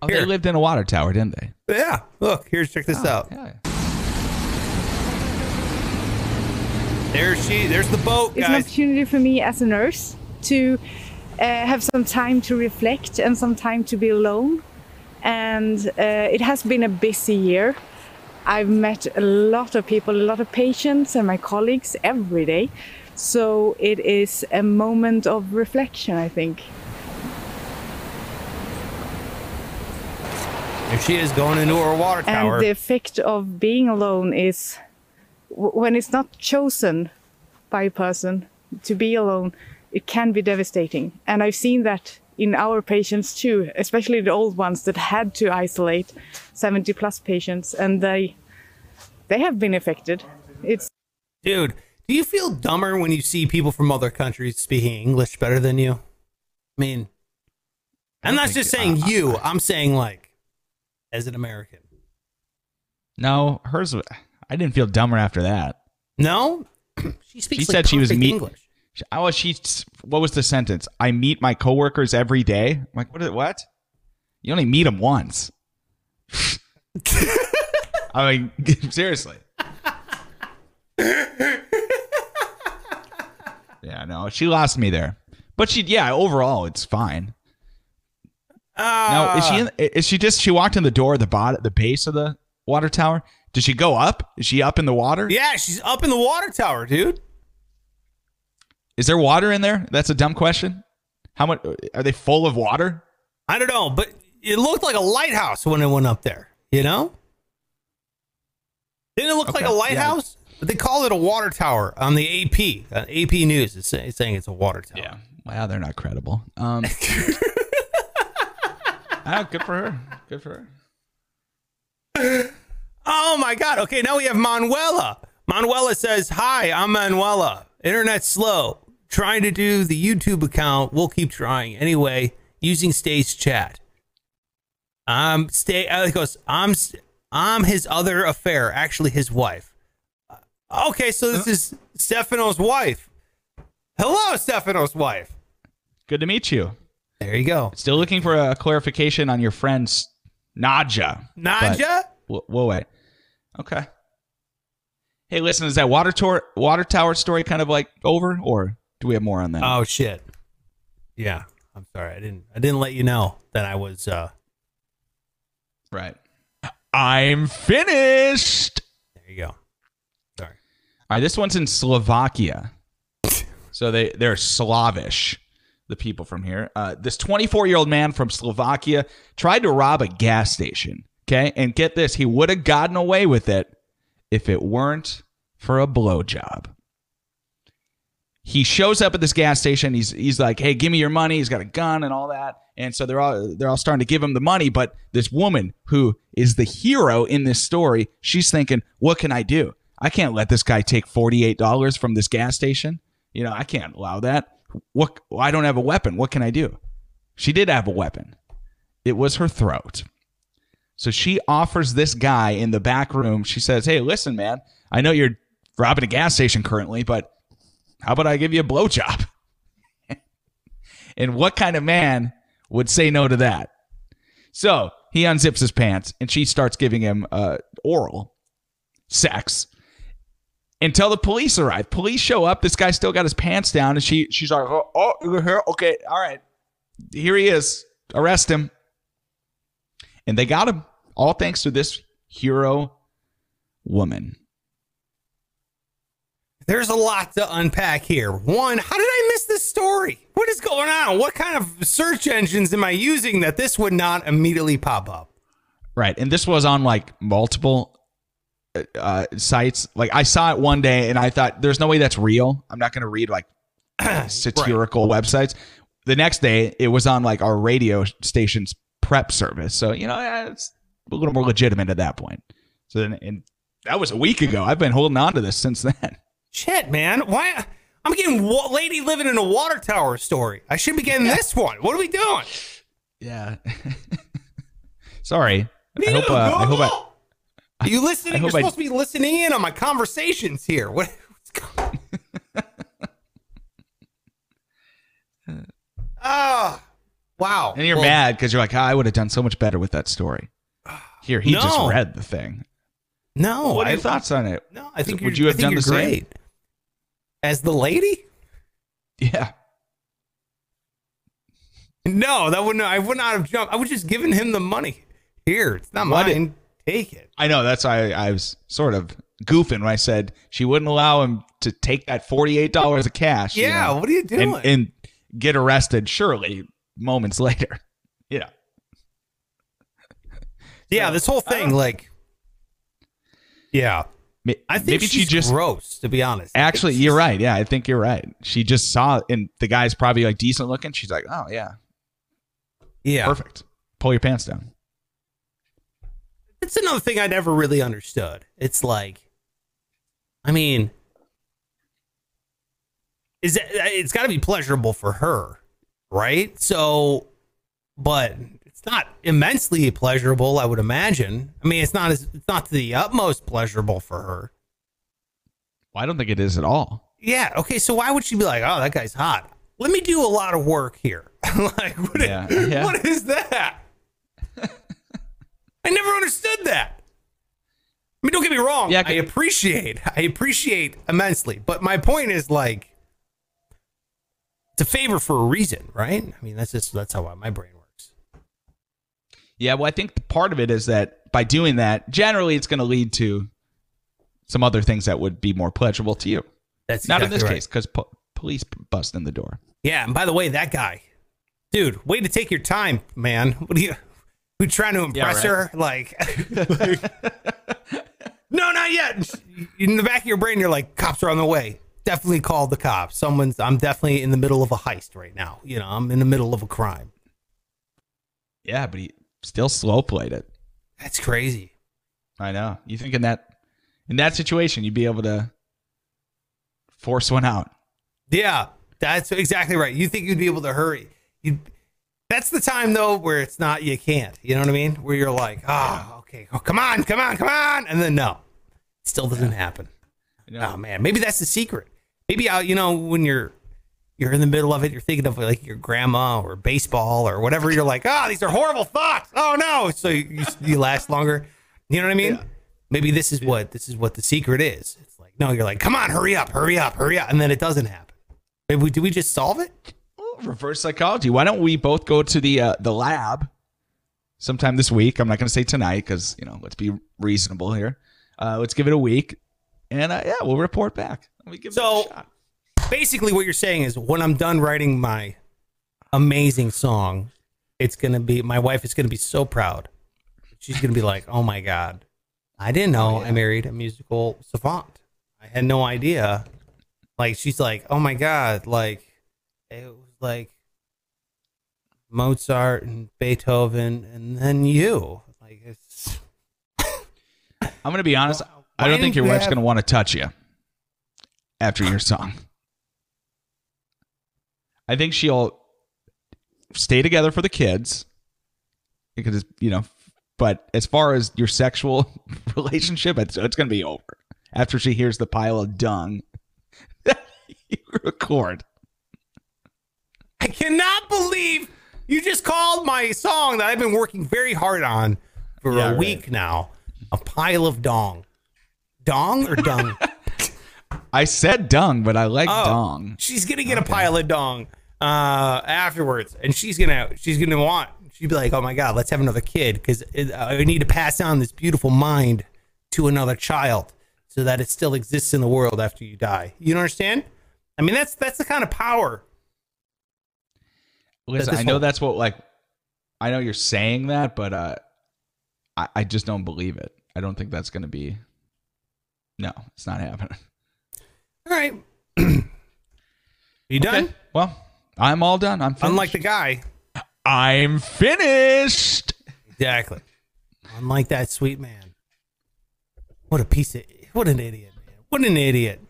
Oh, they lived in a water tower, didn't they? Yeah, look, here's check this out. Yeah. There's she. There's the boat, It's an opportunity for me as a nurse to uh, have some time to reflect and some time to be alone. And uh, it has been a busy year. I've met a lot of people, a lot of patients, and my colleagues every day. So it is a moment of reflection, I think. There she is going into her water tower. And the effect of being alone is when it's not chosen by a person to be alone, it can be devastating. And I've seen that in our patients too, especially the old ones that had to isolate 70 plus patients and they they have been affected. It's Dude, do you feel dumber when you see people from other countries speaking English better than you? I mean, I'm not just saying you. Uh, I'm saying like as an American. No, hers. I didn't feel dumber after that. No, *clears throat* she speaks. She like said she was perfect meet- English. Oh, she. What was the sentence? I meet my coworkers every day. I'm like, what? is- What? You only meet them once. *laughs* I mean, *laughs* seriously. yeah, no, she lost me there. But she, yeah, overall, it's fine. Now, is she? Ah. In, is she just? She walked in the door, the bot, the base of the water tower. Did she go up? Is she up in the water? Yeah, she's up in the water tower, dude. Is there water in there? That's a dumb question. How much are they full of water? I don't know, but it looked like a lighthouse when it went up there. You know? Didn't it look like Okay, a yeah. lighthouse? But they call it a water tower on the AP. Uh, AP News is say- saying it's a water tower. Yeah. Wow, they're not credible. Um, *laughs* ah, good for her. Good for her. Oh my God. Okay, now we have Manuela. Manuela says, Hi, I'm Manuela. Internet slow. Trying to do the YouTube account. We'll keep trying. Anyway, using Stay's chat. I'm stay. Uh, goes. I'm. I'm his other affair. Actually, his wife. Uh, Okay, so this is Stefano's wife. Hello, Stefano's wife. Good to meet you. There you go. Still looking for a clarification on your friend's Naja. Naja. We'll, we'll wait. Okay. Hey, listen, is that water tower water tower story kind of like over, or do we have more on that? Oh shit. Yeah. I'm sorry. I didn't. I didn't let you know that I was. uh right. I'm finished. There you go. Sorry. All right, this one's in Slovakia. so they they're Slavish, the people from here. Uh, this 24 year old man from Slovakia tried to rob a gas station. Okay, and get this, he would have gotten away with it if it weren't for a blowjob. He shows up at this gas station. He's he's like, "Hey, give me your money." He's got a gun and all that, and so they're all they're all starting to give him the money. But this woman, who is the hero in this story, she's thinking, "What can I do? I can't let this guy take forty eight dollars from this gas station. You know, I can't allow that. What? I don't have a weapon. What can I do?" She did have a weapon. It was her throat. So she offers this guy in the back room. She says, "Hey, listen, man. I know you're robbing a gas station currently, but how about I give you a blowjob?" *laughs* and what kind of man would say no to that? So he unzips his pants, and she starts giving him uh, oral sex until the police arrive. Police show up. This guy still got his pants down, and she she's like, "Oh, oh okay, all right, here he is. Arrest him." And they got him, all thanks to this hero woman. There's a lot to unpack here. One, how did I miss this story? What is going on? What kind of search engines am I using that this would not immediately pop up? Right. And this was on like multiple uh, uh, sites. Like I saw it one day and I thought, there's no way that's real. I'm not going to read like *clears throat* *clears throat* satirical websites. The next day, it was on like our radio station's prep service. So, you know, it's a little more legitimate at that point. So then, and that was a week ago. I've been holding on to this since *laughs* then. Shit, man. Why? I'm getting wa- lady living in a water tower story. I should be getting this one. What are we doing? Yeah. *laughs* Sorry. I hope, uh, I hope I, Are you listening? I You're hope I- supposed to be listening in on my conversations here. *laughs* What? what's going- *laughs* on? Ah, wow. And you're Well, mad because you're like, "Ah, I would have done so much better with that story. Here, he just read the thing. No, what are your I- thoughts on it? No, I think would you're, have done the same? As the lady? Yeah. No, that wouldn't. I would not have jumped. I was just giving him the money. Here, it's not What mine. Take it. I know. That's why I, I was sort of goofing when I said she wouldn't allow him to take that forty-eight dollars of cash. you Yeah, know, what are you doing? And, and get arrested. Surely, moments *laughs* later. Yeah. yeah, this whole thing, uh, like, yeah, I think maybe she just gross. To be honest, Actually, you're right. Yeah, I think you're right. She just saw, and the guy's probably like decent looking. She's like, oh yeah, Yeah, perfect. Pull your pants down. It's another thing I never really understood. It's like, I mean, is it? It's got to be pleasurable for her, right? So, but it's not immensely pleasurable. I would imagine. I mean, it's not as it's not to the utmost pleasurable for her. Well, I don't think it is at all. Yeah. Okay. So why would she be like, "Oh, that guy's hot"? Let me do a lot of work here. *laughs* like, what, Yeah, yeah. what is that? I never understood that. I mean, don't get me wrong. Yeah, I appreciate, I appreciate immensely. But my point is, like, it's a favor for a reason, right? I mean, that's just that's how my brain works. Yeah, well, I think part of it is that by doing that, generally it's going to lead to some other things that would be more pleasurable to you. That's Not in this right. case, because po- police bust in the door. Yeah, and by the way, that guy, dude, way to take your time, man. What are you? We trying to impress right. her? Like, like- *laughs* no, not yet. In the back of your brain, you're like, cops are on the way. Definitely call the cops. Someone's. I'm definitely in the middle of a heist right now. You know, I'm in the middle of a crime. Yeah, but he still slow played it. That's crazy. I know. You think in that in that situation you'd be able to force one out? Yeah, that's exactly right. You think you'd be able to hurry? You. That's the time though where it's not. You can't. You know what I mean? Where you're like, oh, okay, oh, come on, come on, come on, and then no, it still doesn't happen. Oh man, maybe that's the secret. Maybe uh, you know when you're you're in the middle of it, you're thinking of like your grandma or baseball or whatever. You're like, oh, these are horrible thoughts. Oh no, so you, you last longer. You know what I mean? Maybe this is what this is what the secret is. It's like no, you're like, come on, hurry up, hurry up, hurry up, and then it doesn't happen. Maybe we, do we just solve it? Reverse psychology. Why don't we both go to the uh, the lab sometime this week? I'm not going to say tonight because you know let's be reasonable here. Uh, let's give it a week, and uh, yeah, we'll report back. We give it a So shot. Basically, what you're saying is when I'm done writing my amazing song, it's gonna be my wife is gonna be so proud. She's gonna be like, "Oh my god, I didn't know oh, I married a musical savant. I had no idea." Like she's like, "Oh my god, like it was like Mozart and Beethoven, and then you." Like it's I'm going to be honest. I don't think your wife's have- going to want to touch you after your song. I think she'll stay together for the kids because you know. But as far as your sexual *laughs* relationship, it's, it's going to be over after she hears the pile of dung that *laughs* you record. I cannot believe you just called my song that I've been working very hard on for Yeah, a right. week now a pile of dong. Dong or dung? *laughs* I said dung, but I like Oh, dong. She's gonna get a pile of dong uh, afterwards, and she's gonna she's gonna want. She'd be like, "Oh my god, let's have another kid because I need to pass on this beautiful mind to another child so that it still exists in the world after you die." You understand? I mean, that's that's the kind of power. Listen, I know whole- that's what like I know you're saying that, but uh I, I just don't believe it. I don't think that's gonna be No, it's not happening. All right, *clears throat* you done? Okay, Well, I'm all done. I'm finished. Unlike the guy. I'm finished. Exactly. Unlike that sweet man. What a piece of what an idiot, man. What an idiot.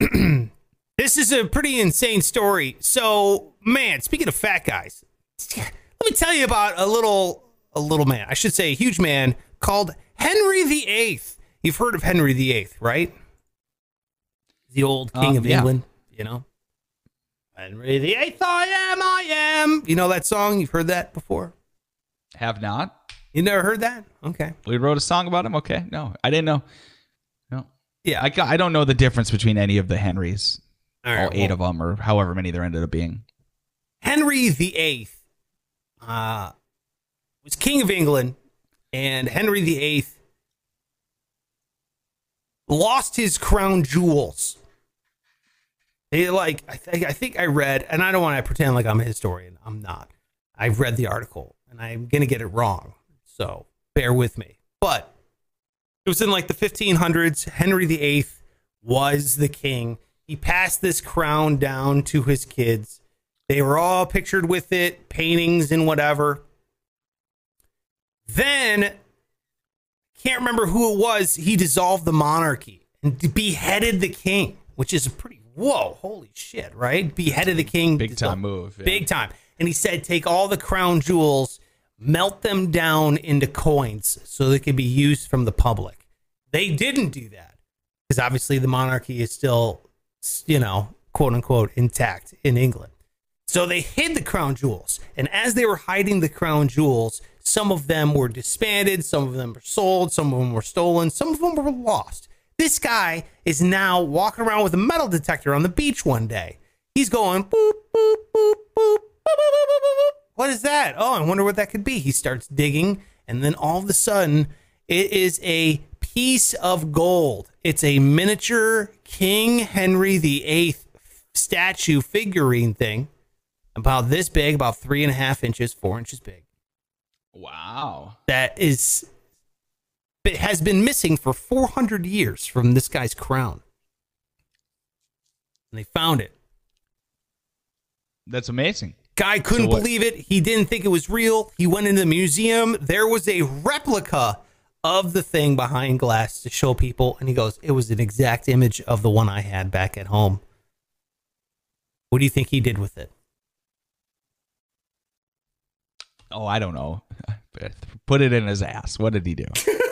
*clears throat* this is a pretty insane story. So, man, speaking of fat guys, let me tell you about a little a little man. I should say a huge man called Henry VIII. You've heard of Henry VIII, right? The old king Um, of yeah. England, you know. Henry the Eighth, I am, I am. You know that song? You've heard that before? Have not. You never heard that? Okay. We wrote a song about him. Okay, no, I didn't know. No, Yeah. I I don't know the difference between any of the Henrys, All all right, eight well, of them, or however many there ended up being. Henry the Eighth uh, was king of England, and Henry the Eighth lost his crown jewels. They like I, I think I read, and I don't want to pretend like I'm a historian. I'm not. I've read the article, and I'm gonna get it wrong, so bear with me. But it was in like the 1500s. Henry Eighth was the king. He passed this crown down to his kids. They were all pictured with it, paintings and whatever. Then, can't remember who it was, he dissolved the monarchy and beheaded the king, which is a pretty, whoa, holy shit, right? Beheaded the king. Big time move. yeah. Big time. And he said, take all the crown jewels, melt them down into coins so they could be used from the public. They didn't do that because obviously the monarchy is still, you know, quote unquote, intact in England. So they hid the crown jewels. And as they were hiding the crown jewels, some of them were disbanded, some of them were sold, some of them were stolen, some of them were lost. This guy is now walking around with a metal detector on the beach one day. He's going boop, boop, boop, boop, What is that? Oh, I wonder what that could be. He starts digging, and then all of a sudden, it is a piece of gold. It's a miniature King Henry VIII statue figurine thing, about this big, about three and a half inches, four inches big. Wow. That is has been missing for 400 years from this guy's crown. And they found it. That's amazing. Guy couldn't So believe it. He didn't think it was real. He went into the museum. There was a replica of the thing behind glass to show people. And he goes, It was an exact image of the one I had back at home. What do you think he did with it? Oh, I don't know. *laughs* Put it in his ass. What did he do? *laughs*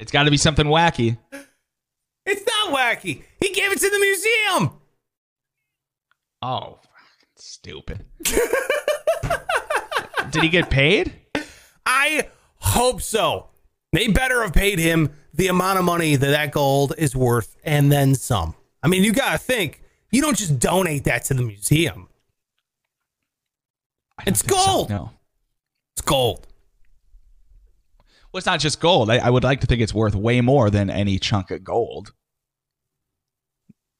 it's got to be something wacky. It's not wacky. He gave it to the museum. Oh, fucking stupid. did he get paid? I hope so. They better have paid him the amount of money that that gold is worth and then some. I mean, you got to think, you don't just donate that to the museum. It's think so, gold. No. It's gold. Well, it's not just gold. I, I would like to think it's worth way more than any chunk of gold.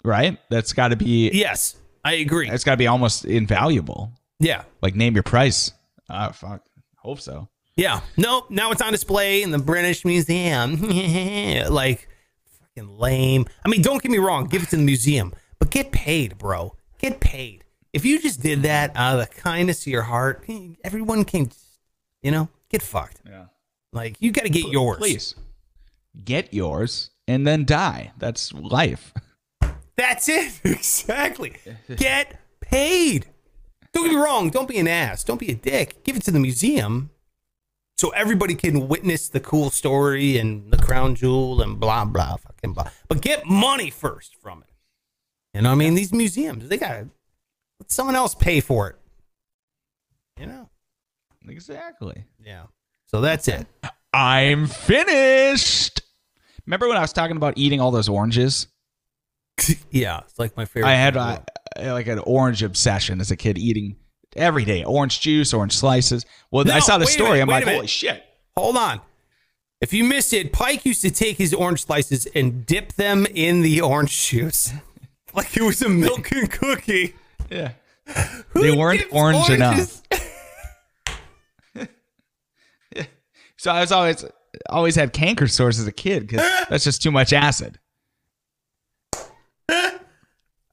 Right? That's got to be. Yes, I agree. It's got to be almost invaluable. Yeah. Like name your price. Ah, fuck. Hope so. Yeah. Nope. Now it's on display in the British Museum. *laughs* like, fucking lame. I mean, don't get me wrong. Give it to the museum, but get paid, bro. Get paid. If you just did that out of the kindness of your heart, everyone can, you know, get fucked. Yeah. Like, you got to get yours. Please get yours and then die. That's life. That's it. *laughs* Exactly. Get paid. Don't get me wrong. Don't be an ass. Don't be a dick. Give it to the museum so everybody can witness the cool story and the crown jewel and blah, blah, fucking blah. But get money first from it. You know what I mean? These museums, they got to let someone else pay for it. You know? Exactly. Yeah. So that's it. I'm finished. Remember when I was talking about eating all those oranges? *laughs* yeah. It's like my favorite. I had thing in the uh, world. like an orange obsession as a kid, eating every day orange juice, orange slices. Well, I saw the story. minute, I'm like, holy shit. Hold on. If you missed it, Pike used to take his orange slices and dip them in the orange juice. *laughs* Like it was a milk and cookie. Yeah. Who They weren't orange oranges? *laughs* So I was always always had canker sores as a kid because *laughs* that's just too much acid. *laughs*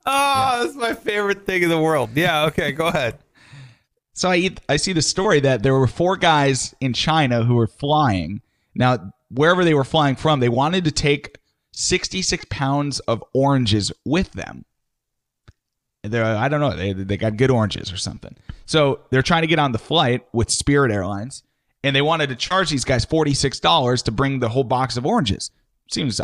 Oh, that's my favorite thing in the world. Yeah, okay, go ahead. *laughs* So I eat, I see the story that there were four guys in China who were flying. Now, wherever they were flying from, they wanted to take 66 pounds of oranges with them. They're, I don't know, they, they got good oranges or something. So they're trying to get on the flight with Spirit Airlines, and they wanted to charge these guys $46 to bring the whole box of oranges. Seems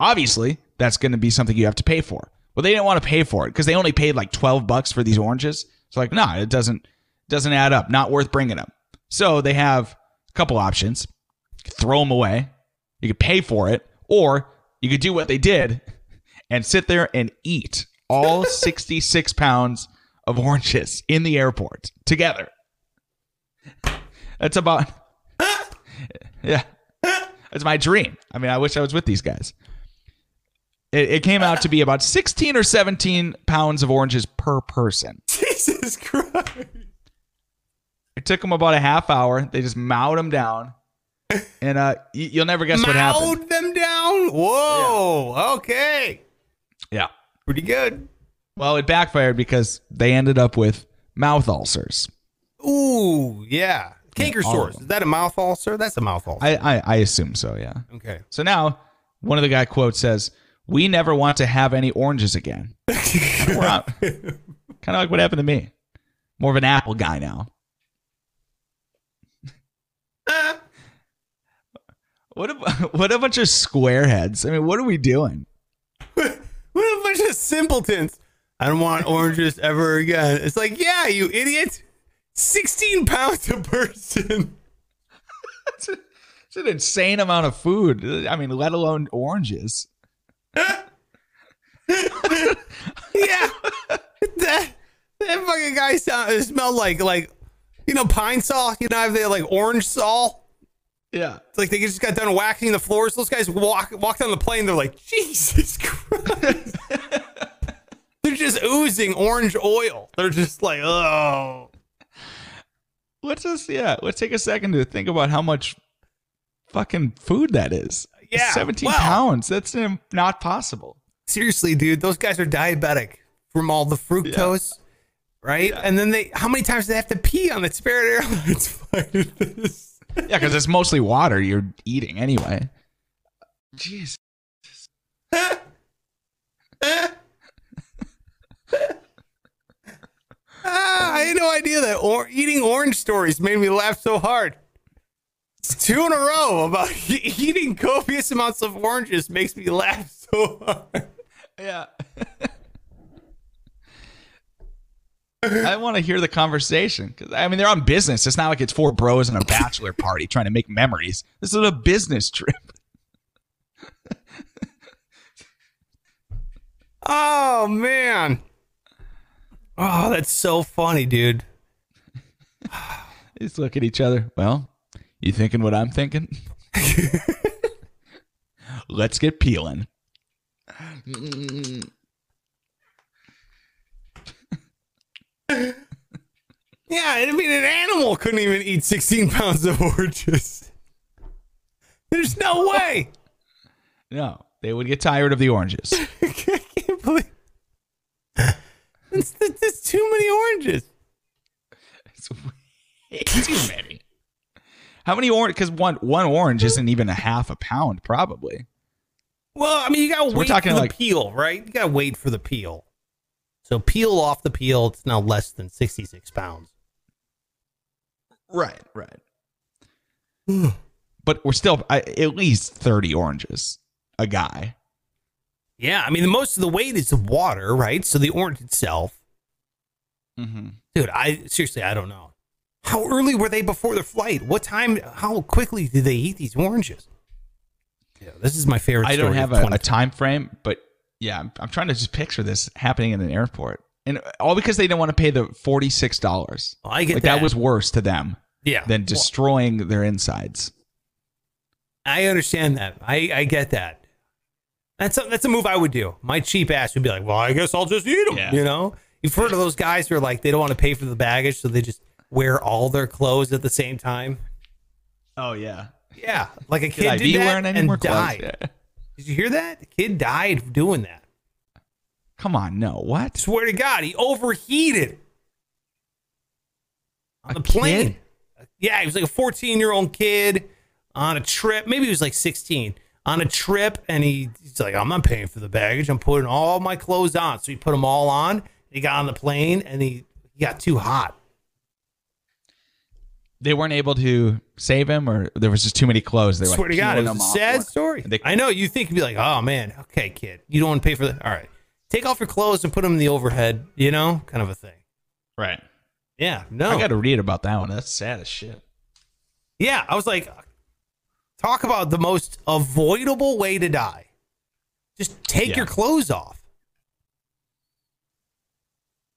obviously that's going to be something you have to pay for. Well, they didn't want to pay for it because they only paid like 12 bucks for these oranges. It's like, nah, it doesn't doesn't add up. Not worth bringing them. So they have a couple options. Throw them away. You could pay for it, or you could do what they did and sit there and eat all *laughs* 66 pounds of oranges in the airport together. That's about yeah. That's my dream. I mean, I wish I was with these guys. It, it came out to be about 16 or 17 pounds of oranges per person. Jesus Christ. It took them about a half hour. They just mowed them down. And uh, you'll never guess what happened. Mowed them down. Whoa. Okay. Yeah. Pretty good. Well, it backfired because they ended up with mouth ulcers. Ooh, yeah. Canker sores. Is that a mouth ulcer? That's a mouth ulcer. I, I, I assume so, yeah. okay. So now, one of the guy quotes says, "We never want to have any oranges again." *laughs* kind of like what happened to me. More of an apple guy now. *laughs* what a what a bunch of squareheads. I mean, what are we doing? *laughs* What a bunch of simpletons. I don't want oranges ever again. It's like, yeah, you idiot. 16 pounds a person. It's, a- it's an insane amount of food. I mean, let alone oranges. *laughs* Yeah. that, that fucking guy sound, smelled like, like, you know, Pine-Sol? You know, they like orange saw? Yeah. It's like they just got done waxing the floors. Those guys walk walk down the plane. They're like, Jesus Christ. *laughs* they're just oozing orange oil. They're just like, oh. Let's just yeah. Let's take a second to think about how much fucking food that is. Yeah, seventeen pounds. That's not possible. Seriously, dude, those guys are diabetic from all the fructose, right? And then they, how many times do they have to pee on the Spirit Airlines *laughs* flight? Yeah, because it's mostly water you're eating anyway. Jeez. *laughs* I had no idea that or- eating orange stories made me laugh so hard. It's two in a row about *laughs* eating copious amounts of oranges makes me laugh *laughs* so hard. Yeah. I want to hear the conversation because I mean they're on business. It's not like it's four bros and a bachelor party trying to make memories. This is a business trip. *laughs* Oh man. Oh, that's so funny, dude. *sighs* Just look at each other. Well, you thinking what I'm thinking? *laughs* Let's get peeling. Yeah, I mean, an animal couldn't even eat 16 pounds of oranges. There's no way. *laughs* No, they would get tired of the oranges. *laughs* I. It's, it's too many oranges. It's way *laughs* too many. How many orange? Because one one orange isn't even a half a pound, probably. Well, I mean, you gotta we're talking for the like- peel, right? You gotta wait for the peel. So peel off the peel. It's now less than 66 pounds. Right, right. *sighs* but we're still I, at least thirty oranges a guy. Yeah, I mean, the most of the weight is the water, right? So the orange itself. Mm-hmm. Dude, I seriously, I don't know. How early were they before the flight? What time? How quickly did they eat these oranges? Yeah, this is my favorite. I don't have a, a time frame, but yeah, I'm, I'm trying to just picture this happening in an airport, and all because they didn't want to pay the forty six dollars. I get like that. that was worse to them Yeah, than Well, destroying their insides. I understand that. I, I get that. That's a, that's a move I would do. My cheap ass would be like, well, I guess I'll just eat them. Yeah. You know, you've heard of those guys who are like they don't want to pay for the baggage, so they just wear all their clothes at the same time. Oh yeah, Yeah, like a kid I did be that wearing any and more clothes? died. Yeah. Did you hear that? The kid died doing that. Come on, no, what? Swear to God, he overheated on A the plane. kid? Yeah, he was like a 14 year old kid on a trip. Maybe he was like 16 on a trip, and he, he's like, "I'm not paying for the baggage. I'm putting all my clothes on." So he put them all on. He got on the plane, and he, he got too hot. they weren't able to save him, or there was just too many clothes. They were Swear like, to God, it was a sad story. They- I know. You think you'd be like, oh man, okay, kid, you don't want to pay for that. All right, take off your clothes and put them in the overhead. You know, kind of a thing. Right. Yeah. No. I got to read about that one. That's sad as shit. Yeah, I was like, talk about the most avoidable way to die. Just take Yeah. your clothes off.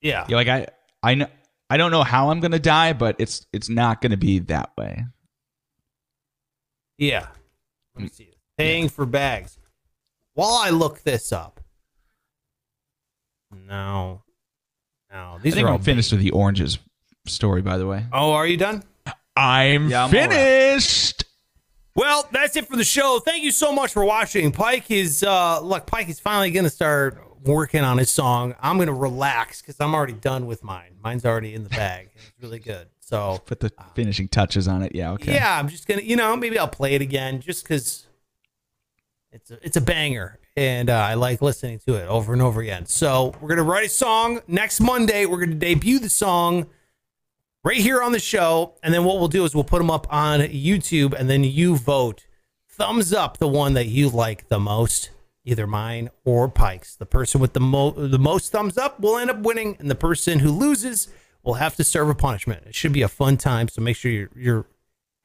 Yeah. Yeah, like I, I know, I don't know how I'm gonna die, but it's it's not gonna be that way. Yeah. Let me see. it. Paying for bags. While I look this up. No. No. I These think are all I'm finished with the oranges story. By the way, Oh, are you done? I'm Yeah, I'm finished. Well, that's it for the show. Thank you so much for watching. Pike is uh look, Pike is finally gonna start working on his song. I'm gonna relax because I'm already done with mine. Mine's already in the bag. It's really good. So Put the finishing touches on it. Yeah. Okay. yeah, I'm just gonna you know, maybe I'll play it again just because it's a, it's a banger and uh, I like listening to it over and over again. So we're gonna write a song next Monday. We're gonna debut the song right here on the show. And then what we'll do is we'll put them up on YouTube and then you vote thumbs up the one that you like the most, either mine or Pike's. The person with the, mo- the most thumbs up will end up winning, and the person who loses will have to serve a punishment. It should be a fun time. So make sure you're, you're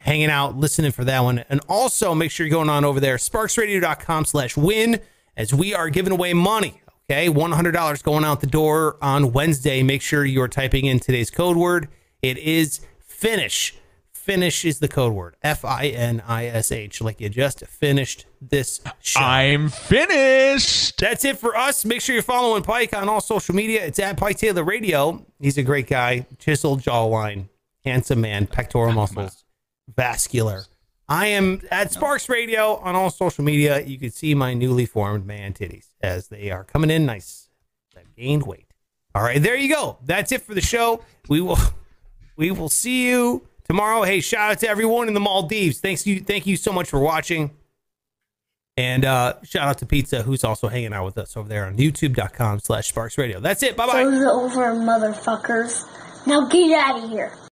hanging out, listening for that one. And also make sure you're going on over there, sparksradio.com slash win, as we are giving away money. Okay, $100 going out the door on Wednesday. Make sure you're typing in today's code word. It is finish. Finish is the code word. F I N I S H. Like you just finished this show. I'm finished. That's it for us. Make sure you're following Pike on all social media. It's at Pike Taylor Radio. He's a great guy. Chiseled jawline, handsome man, pectoral muscles, vascular. I am at Sparks Radio on all social media. You can see my newly formed man titties as they are coming in nice. I've gained weight. All right, there you go. That's it for the show. We will *laughs* we will see you tomorrow. Hey, shout out to everyone in the Maldives. Thanks you thank you so much for watching. And uh, shout out to Pizza, who's also hanging out with us over there on youtube.com slash sparks radio. That's it. Bye bye. Over, motherfuckers. Now get out of here.